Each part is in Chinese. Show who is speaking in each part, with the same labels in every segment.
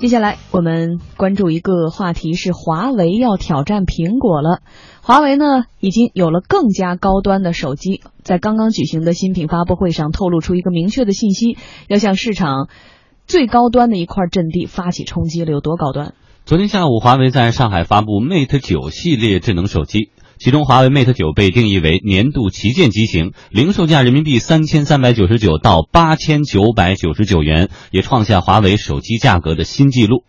Speaker 1: 接下来我们关注一个话题，是华为要挑战苹果了。华为呢，已经有了更加高端的手机，在刚刚举行的新品发布会上透露出一个明确的信息，要向市场最高端的一块阵地发起冲击了。有多高端？
Speaker 2: 昨天下午，华为在上海发布 Mate 九系列智能手机。其中，华为 Mate 九被定义为年度旗舰机型，零售价人民币三千三百九十九到八千九百九十九元，也创下华为手机价格的新纪录。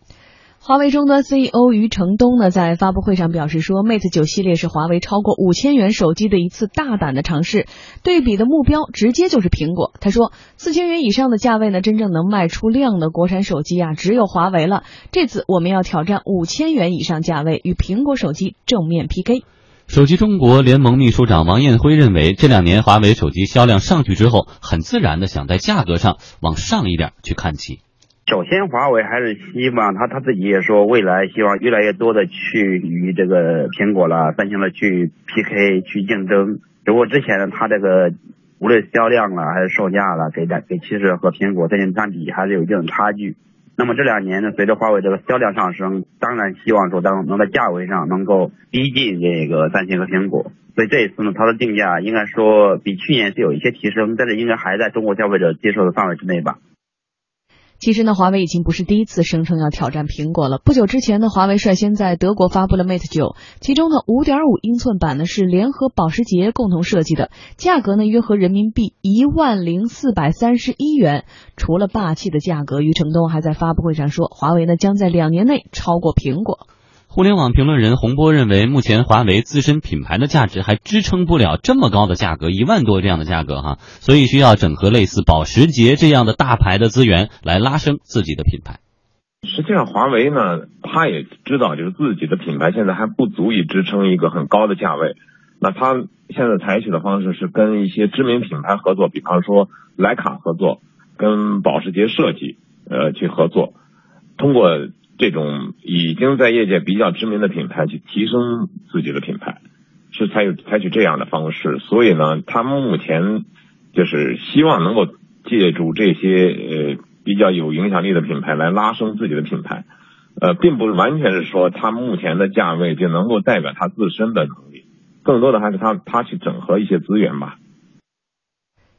Speaker 1: 华为终端 CEO 余承东呢，在发布会上表示说，Mate 九系列是华为超过五千元手机的一次大胆的尝试，对比的目标直接就是苹果。他说，四千元以上的价位呢，真正能卖出量的国产手机啊，只有华为了。这次我们要挑战五千元以上价位，与苹果手机正面 PK。
Speaker 2: 手机中国联盟秘书长王艳辉认为，这两年华为手机销量上去之后，很自然的想在价格上往上一点去看齐。
Speaker 3: 首先，华为还是希望他他自己也说，未来希望越来越多的去与这个苹果了、三星了去 PK 去竞争。如果之前呢，他这个无论销量了还是售价了，给给其实和苹果、三星相比还是有一定的差距。那么这两年呢，随着华为这个销量上升，当然希望说当能在价位上能够逼近这个三星和苹果。所以这一次呢，它的定价应该说比去年是有一些提升，但是应该还在中国消费者接受的范围之内吧。
Speaker 1: 其实呢，华为已经不是第一次声称要挑战苹果了。不久之前呢，华为率先在德国发布了 Mate 九，其中呢，五点五英寸版呢是联合保时捷共同设计的，价格呢约合人民币一万零四百三十一元。除了霸气的价格，余承东还在发布会上说，华为呢将在两年内超过苹果。
Speaker 2: 互联网评论人洪波认为，目前华为自身品牌的价值还支撑不了这么高的价格，一万多这样的价格哈，所以需要整合类似保时捷这样的大牌的资源来拉升自己的品牌。
Speaker 4: 实际上，华为呢，他也知道，就是自己的品牌现在还不足以支撑一个很高的价位。那他现在采取的方式是跟一些知名品牌合作，比方说徕卡合作，跟保时捷设计呃去合作，通过。这种已经在业界比较知名的品牌去提升自己的品牌，是采取采取这样的方式。所以呢，他们目前就是希望能够借助这些呃比较有影响力的品牌来拉升自己的品牌。呃，并不是完全是说他目前的价位就能够代表他自身的能力，更多的还是他他去整合一些资源吧。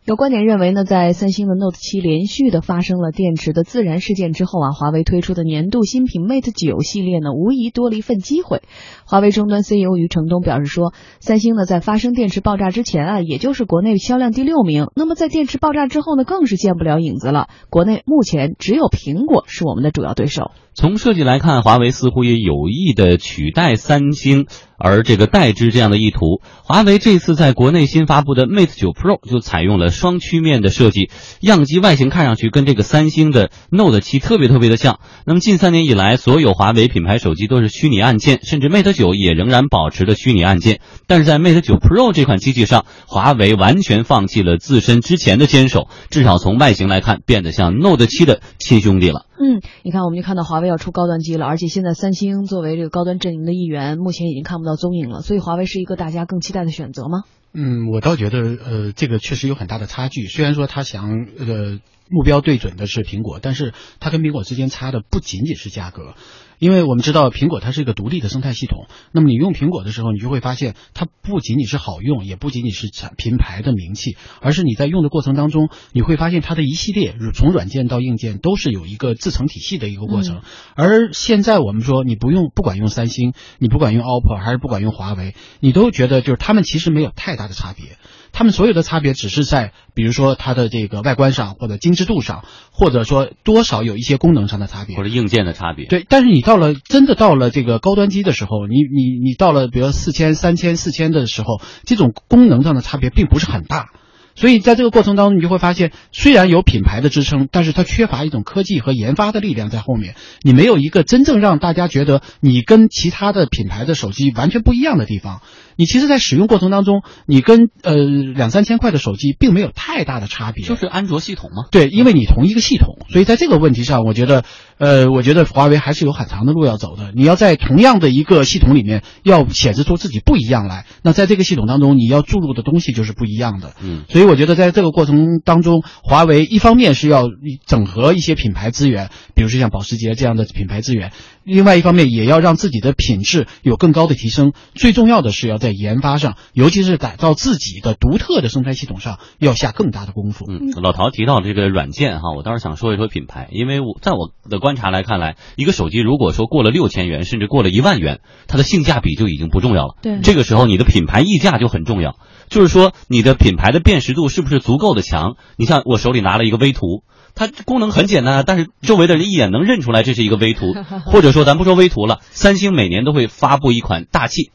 Speaker 1: 有观点认为呢，在三星的 Note 七连续的发生了电池的自燃事件之后啊，华为推出的年度新品 Mate 九系列呢，无疑多了一份机会。华为终端 CEO 余承东表示说，三星呢在发生电池爆炸之前啊，也就是国内销量第六名，那么在电池爆炸之后呢，更是见不了影子了。国内目前只有苹果是我们的主要对手。
Speaker 2: 从设计来看，华为似乎也有意的取代三星，而这个代之这样的意图。华为这次在国内新发布的 Mate 九 Pro 就采用了双曲面的设计，样机外形看上去跟这个三星的 Note 七特别特别的像。那么近三年以来，所有华为品牌手机都是虚拟按键，甚至 Mate 九也仍然保持着虚拟按键。但是在 Mate 九 Pro 这款机器上，华为完全放弃了自身之前的坚守，至少从外形来看，变得像 Note 七的亲兄弟了。
Speaker 1: 嗯，你看，我们就看到华为要出高端机了，而且现在三星作为这个高端阵营的一员，目前已经看不到踪影了。所以，华为是一个大家更期待的选择吗？
Speaker 5: 嗯，我倒觉得，呃，这个确实有很大的差距。虽然说他想，呃，目标对准的是苹果，但是他跟苹果之间差的不仅仅是价格。因为我们知道苹果它是一个独立的生态系统，那么你用苹果的时候，你就会发现它不仅仅是好用，也不仅仅是产品牌的名气，而是你在用的过程当中，你会发现它的一系列从软件到硬件都是有一个自成体系的一个过程。而现在我们说你不用，不管用三星，你不管用 OPPO 还是不管用华为，你都觉得就是他们其实没有太大的差别。他们所有的差别只是在，比如说它的这个外观上，或者精致度上，或者说多少有一些功能上的差别，
Speaker 2: 或者硬件的差别。
Speaker 5: 对，但是你到了真的到了这个高端机的时候，你你你到了比如四千、三千、四千的时候，这种功能上的差别并不是很大。所以在这个过程当中，你就会发现，虽然有品牌的支撑，但是它缺乏一种科技和研发的力量在后面。你没有一个真正让大家觉得你跟其他的品牌的手机完全不一样的地方。你其实，在使用过程当中，你跟呃两三千块的手机并没有太大的差别，
Speaker 2: 就是安卓系统吗？
Speaker 5: 对，因为你同一个系统，所以在这个问题上，我觉得。呃，我觉得华为还是有很长的路要走的。你要在同样的一个系统里面，要显示出自己不一样来。那在这个系统当中，你要注入的东西就是不一样的。
Speaker 2: 嗯，
Speaker 5: 所以所以我觉得在这个过程当中，华为一方面是要整合一些品牌资源，比如说像保时捷这样的品牌资源；另外一方面也要让自己的品质有更高的提升。最重要的是要在研发上，尤其是改造自己的独特的生态系统上，要下更大的功夫。
Speaker 2: 嗯，老陶提到这个软件哈，我倒是想说一说品牌，因为我在我的观察来看来，一个手机如果说过了六千元，甚至过了一万元，它的性价比就已经不重要了。
Speaker 1: 对，
Speaker 2: 这个时候你的品牌溢价就很重要，就是说你的品牌的辨识度是不是足够的强？你像我手里拿了一个微图，它功能很简单，但是周围的人一眼能认出来这是一个微图，或者说咱不说微图了，三星每年都会发布一款大气。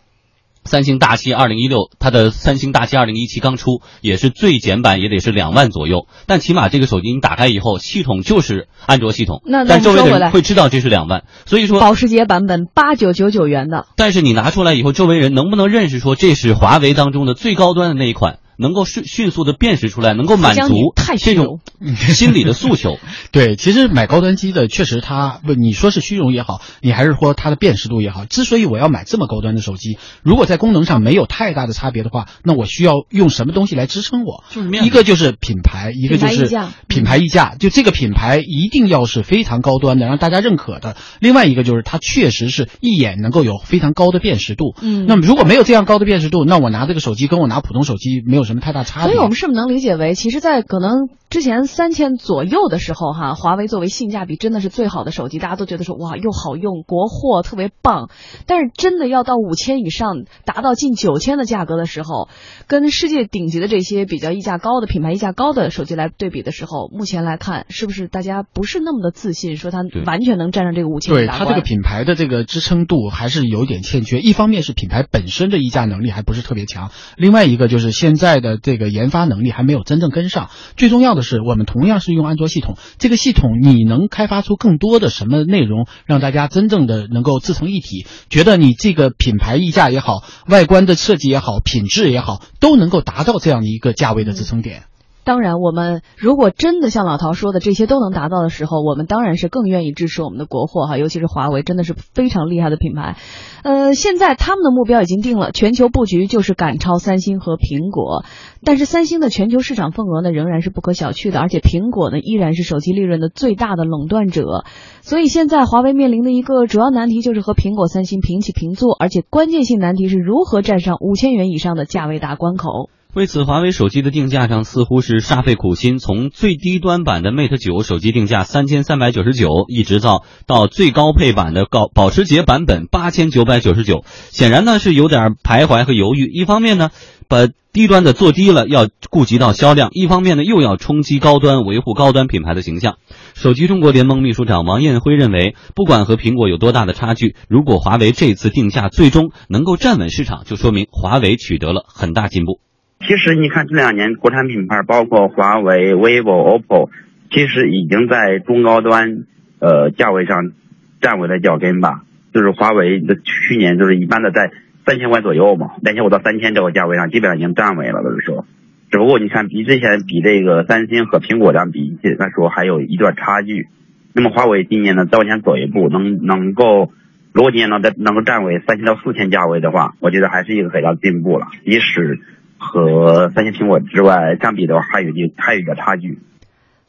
Speaker 2: 三星大七二零一六，它的三星大七二零一七刚出，也是最简版，也得是两万左右。但起码这个手机你打开以后，系统就是安卓系统，
Speaker 1: 那
Speaker 2: 但周围的人会知道这是两万。所以说，
Speaker 1: 保时捷版本八九九九元的，
Speaker 2: 但是你拿出来以后，周围人能不能认识说这是华为当中的最高端的那一款？能够迅迅速的辨识出来，能够满足这种心理的诉求。
Speaker 5: 对，其实买高端机的确实它不，你说是虚荣也好，你还是说它的辨识度也好。之所以我要买这么高端的手机，如果在功能上没有太大的差别的话，那我需要用什么东西来支撑我？
Speaker 2: 就是
Speaker 5: 一个就是品牌，一个就是品牌溢价。就这个品牌一定要是非常高端的，让大家认可的。另外一个就是它确实是一眼能够有非常高的辨识度。
Speaker 1: 嗯，
Speaker 5: 那么如果没有这样高的辨识度，那我拿这个手机跟我拿普通手机没有什么太大差别。
Speaker 1: 所以我们是不是能理解为，其实，在可能之前三千左右的时候，哈，华为作为性价比真的是最好的手机，大家都觉得说哇，又好用，国货特别棒。但是真的要到五千以上，达到近九千的价格的时候，跟世界顶级的这些比较溢价高的品牌溢价高的手机来对比的时候，目前来看，是不是大家不是那么的自信，说它完全能站上这个五千？
Speaker 5: 对它这个品牌的这个支撑度还是有一点欠缺。一方面是品牌本身的溢价能力还不是特别强，另外一个就是现在的这个研发能力还没有真正跟上。最重要的是，我们同样是用安卓系统，这个系统你能开发出更多的什么内容，让大家真正的能够自成一体，觉得你这个品牌溢价也好，外观的设计也好，品质也好，都能够达到这样的一个价位的支撑点。
Speaker 1: 当然，我们如果真的像老陶说的这些都能达到的时候，我们当然是更愿意支持我们的国货哈，尤其是华为，真的是非常厉害的品牌。呃，现在他们的目标已经定了，全球布局就是赶超三星和苹果。但是三星的全球市场份额呢，仍然是不可小觑的，而且苹果呢，依然是手机利润的最大的垄断者。所以现在华为面临的一个主要难题就是和苹果、三星平起平坐，而且关键性难题是如何站上五千元以上的价位大关口。
Speaker 2: 为此，华为手机的定价上似乎是煞费苦心，从最低端版的 Mate 九手机定价三千三百九十九，一直到到最高配版的高保时捷版本八千九百九十九，显然呢是有点徘徊和犹豫。一方面呢，把低端的做低了，要顾及到销量；一方面呢，又要冲击高端，维护高端品牌的形象。手机中国联盟秘书长王艳辉认为，不管和苹果有多大的差距，如果华为这次定价最终能够站稳市场，就说明华为取得了很大进步。
Speaker 3: 其实你看这两年国产品牌，包括华为、vivo、OPPO，其实已经在中高端呃价位上站稳了脚跟吧。就是华为的去年就是一般的在三千块左右嘛，两千五到三千这个价位上基本上已经站稳了，就是说。只不过你看比之前比这个三星和苹果这样比，来说还有一段差距。那么华为今年呢再往前走一步，能能够如果今年能在能够站稳三千到四千价位的话，我觉得还是一个很大的进步了，即使。和三星、苹果之外相比的话，还有一还有一个差距。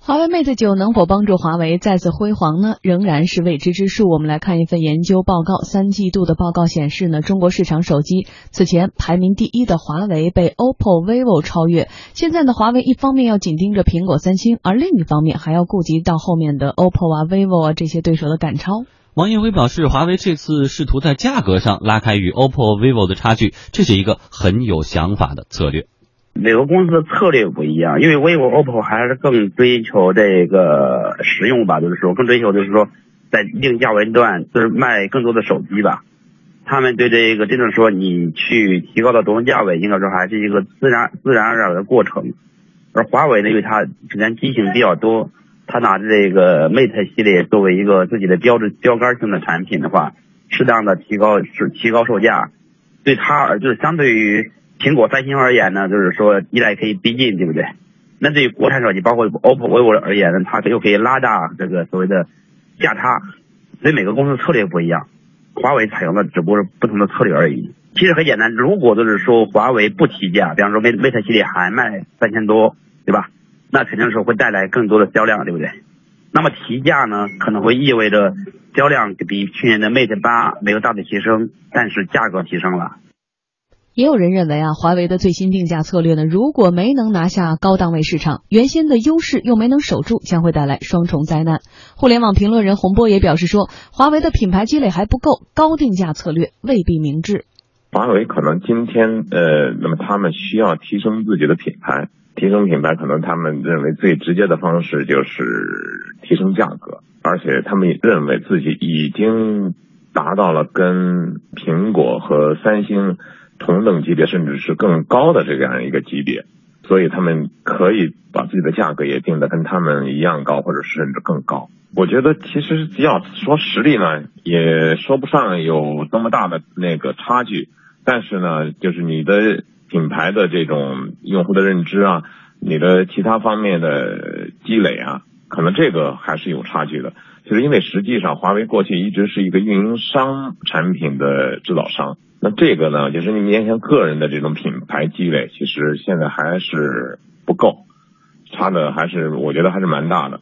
Speaker 1: 华为 Mate 九能否帮助华为再次辉煌呢？仍然是未知之数。我们来看一份研究报告，三季度的报告显示呢，中国市场手机此前排名第一的华为被 OPPO、vivo 超越。现在呢，华为一方面要紧盯着苹果、三星，而另一方面还要顾及到后面的 OPPO 啊、vivo 啊这些对手的赶超。
Speaker 2: 王彦辉表示，华为这次试图在价格上拉开与 OPPO、vivo 的差距，这是一个很有想法的策略。
Speaker 3: 每个公司的策略不一样，因为 vivo、OPPO 还是更追求这个实用吧，就是说更追求就是说在定价位段就是卖更多的手机吧。他们对这个真正说你去提高到多少价位，应该说还是一个自然自然而然的过程。而华为呢，因为它首先机型比较多。他拿着这个 Mate 系列作为一个自己的标志标杆性的产品的话，适当的提高是提高售价，对他就是相对于苹果、三星而言呢，就是说依赖可以逼近，对不对？那对于国产手机，包括 OPPO、vivo 而言呢，它又可以拉大这个所谓的价差，所以每个公司策略不一样。华为采用的只不过是不同的策略而已。其实很简单，如果就是说华为不提价，比方说 Mate Mate 系列还卖三千多，对吧？那肯定是会带来更多的销量，对不对？那么提价呢，可能会意味着销量比去年的 Mate 八没有大的提升，但是价格提升了。
Speaker 1: 也有人认为啊，华为的最新定价策略呢，如果没能拿下高档位市场，原先的优势又没能守住，将会带来双重灾难。互联网评论人洪波也表示说，华为的品牌积累还不够，高定价策略未必明智。
Speaker 4: 华为可能今天呃，那么他们需要提升自己的品牌，提升品牌，可能他们认为最直接的方式就是提升价格，而且他们认为自己已经达到了跟苹果和三星。同等级别甚至是更高的这样一个级别，所以他们可以把自己的价格也定得跟他们一样高，或者甚至更高。我觉得其实要说实力呢，也说不上有那么大的那个差距，但是呢，就是你的品牌的这种用户的认知啊，你的其他方面的积累啊，可能这个还是有差距的。就是因为实际上华为过去一直是一个运营商产品的制造商。那这个呢，就是你面向个人的这种品牌积累，其实现在还是不够，差的还是我觉得还是蛮大的。